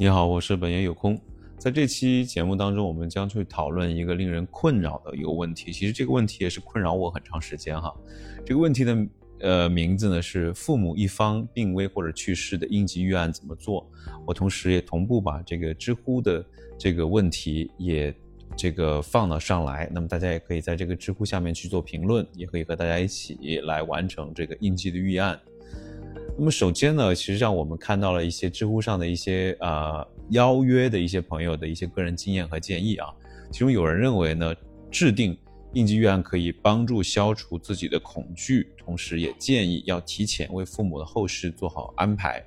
你好，我是本爷有空。在这期节目当中，我们将去讨论一个令人困扰的一个问题。其实这个问题也是困扰我很长时间哈。这个问题的呃名字呢是父母一方病危或者去世的应急预案怎么做？我同时也同步把这个知乎的这个问题也这个放了上来。那么大家也可以在这个知乎下面去做评论，也可以和大家一起来完成这个应急的预案。那么首先呢，其实让我们看到了一些知乎上的一些呃邀约的一些朋友的一些个人经验和建议啊。其中有人认为呢，制定应急预案可以帮助消除自己的恐惧，同时也建议要提前为父母的后事做好安排，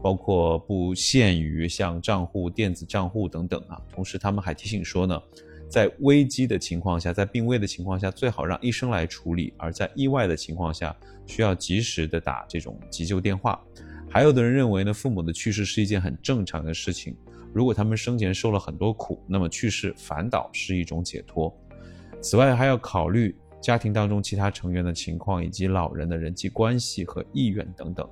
包括不限于像账户、电子账户等等啊。同时他们还提醒说呢。在危机的情况下，在病危的情况下，最好让医生来处理；而在意外的情况下，需要及时的打这种急救电话。还有的人认为呢，父母的去世是一件很正常的事情，如果他们生前受了很多苦，那么去世反倒是一种解脱。此外，还要考虑家庭当中其他成员的情况，以及老人的人际关系和意愿等等。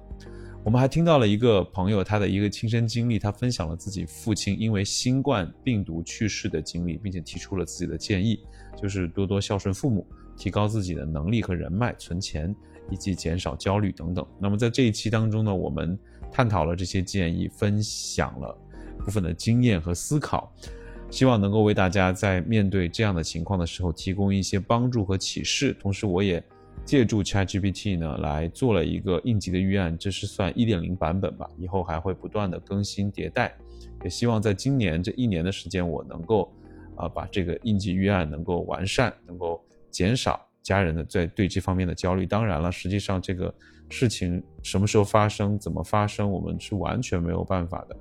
我们还听到了一个朋友他的一个亲身经历，他分享了自己父亲因为新冠病毒去世的经历，并且提出了自己的建议，就是多多孝顺父母，提高自己的能力和人脉，存钱，以及减少焦虑等等。那么在这一期当中呢，我们探讨了这些建议，分享了部分的经验和思考，希望能够为大家在面对这样的情况的时候提供一些帮助和启示。同时，我也。借助 ChatGPT 呢来做了一个应急的预案，这是算一点零版本吧，以后还会不断的更新迭代，也希望在今年这一年的时间，我能够啊把这个应急预案能够完善，能够减少家人的在对这方面的焦虑。当然了，实际上这个事情什么时候发生，怎么发生，我们是完全没有办法的。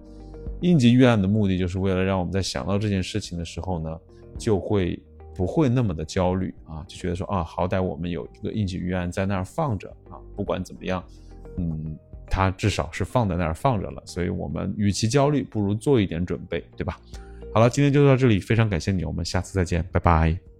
应急预案的目的就是为了让我们在想到这件事情的时候呢，就会。不会那么的焦虑啊，就觉得说啊，好歹我们有一个应急预案在那儿放着啊，不管怎么样，嗯，它至少是放在那儿放着了，所以我们与其焦虑，不如做一点准备，对吧？好了，今天就到这里，非常感谢你，我们下次再见，拜拜。